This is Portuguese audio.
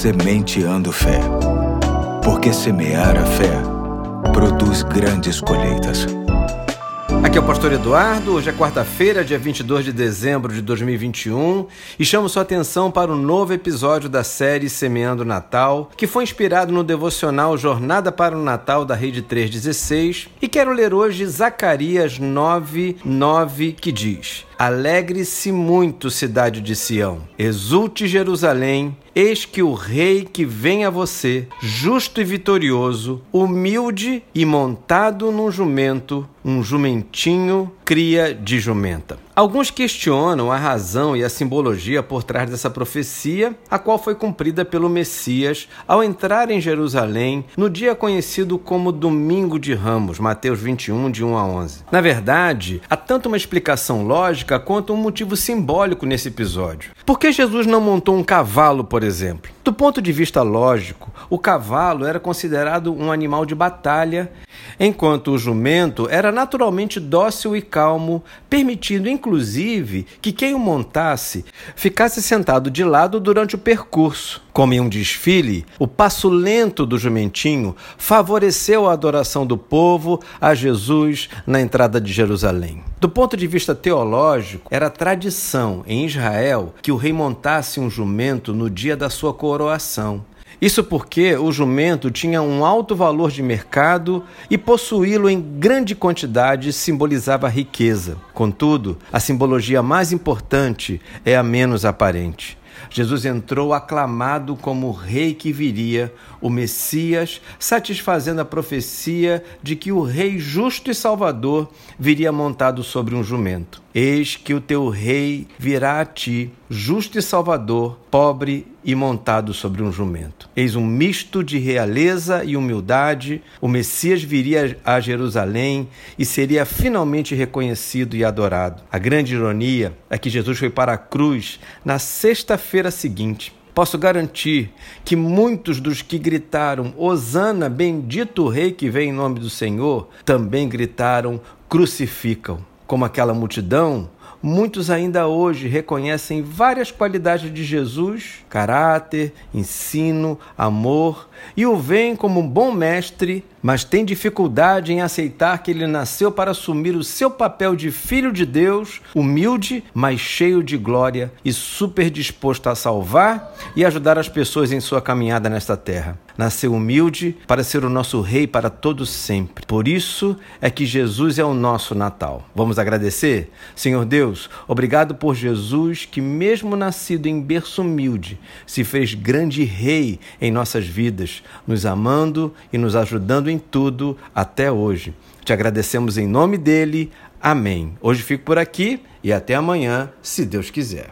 Sementeando Fé. Porque semear a fé produz grandes colheitas. Aqui é o Pastor Eduardo. Hoje é quarta-feira, dia 22 de dezembro de 2021, e chamo sua atenção para um novo episódio da série Semeando Natal, que foi inspirado no devocional Jornada para o Natal da Rede 316, e quero ler hoje Zacarias 9, 9, que diz: Alegre-se muito, cidade de Sião. Exulte Jerusalém. Eis que o rei que vem a você, justo e vitorioso, humilde e montado num jumento, um jumentinho cria de jumenta. Alguns questionam a razão e a simbologia por trás dessa profecia, a qual foi cumprida pelo Messias ao entrar em Jerusalém no dia conhecido como Domingo de Ramos, Mateus 21, de 1 a 11. Na verdade, há tanto uma explicação lógica quanto um motivo simbólico nesse episódio. Por que Jesus não montou um cavalo, por exemplo? Do ponto de vista lógico, o cavalo era considerado um animal de batalha, enquanto o jumento era naturalmente dócil e calmo, permitindo inclusive que quem o montasse ficasse sentado de lado durante o percurso. Como em um desfile, o passo lento do jumentinho favoreceu a adoração do povo a Jesus na entrada de Jerusalém. Do ponto de vista teológico, era tradição em Israel que o rei montasse um jumento no dia da sua coroação. Isso porque o jumento tinha um alto valor de mercado e possuí-lo em grande quantidade simbolizava riqueza. Contudo, a simbologia mais importante é a menos aparente. Jesus entrou aclamado como o rei que viria, o Messias, satisfazendo a profecia de que o rei justo e salvador viria montado sobre um jumento. Eis que o teu rei virá a ti, justo e salvador, pobre e montado sobre um jumento. Eis um misto de realeza e humildade. O Messias viria a Jerusalém e seria finalmente reconhecido e adorado. A grande ironia é que Jesus foi para a cruz na sexta-feira seguinte. Posso garantir que muitos dos que gritaram Hosana, bendito rei que vem em nome do Senhor, também gritaram crucificam como aquela multidão, muitos ainda hoje reconhecem várias qualidades de Jesus, caráter, ensino, amor, e o veem como um bom mestre, mas têm dificuldade em aceitar que ele nasceu para assumir o seu papel de filho de Deus, humilde, mas cheio de glória e super disposto a salvar e ajudar as pessoas em sua caminhada nesta terra. Nasceu humilde para ser o nosso rei para todos sempre. Por isso é que Jesus é o nosso Natal. Vamos agradecer? Senhor Deus, obrigado por Jesus que mesmo nascido em berço humilde, se fez grande rei em nossas vidas nos amando e nos ajudando em tudo até hoje. Te agradecemos em nome dele. Amém. Hoje fico por aqui e até amanhã, se Deus quiser.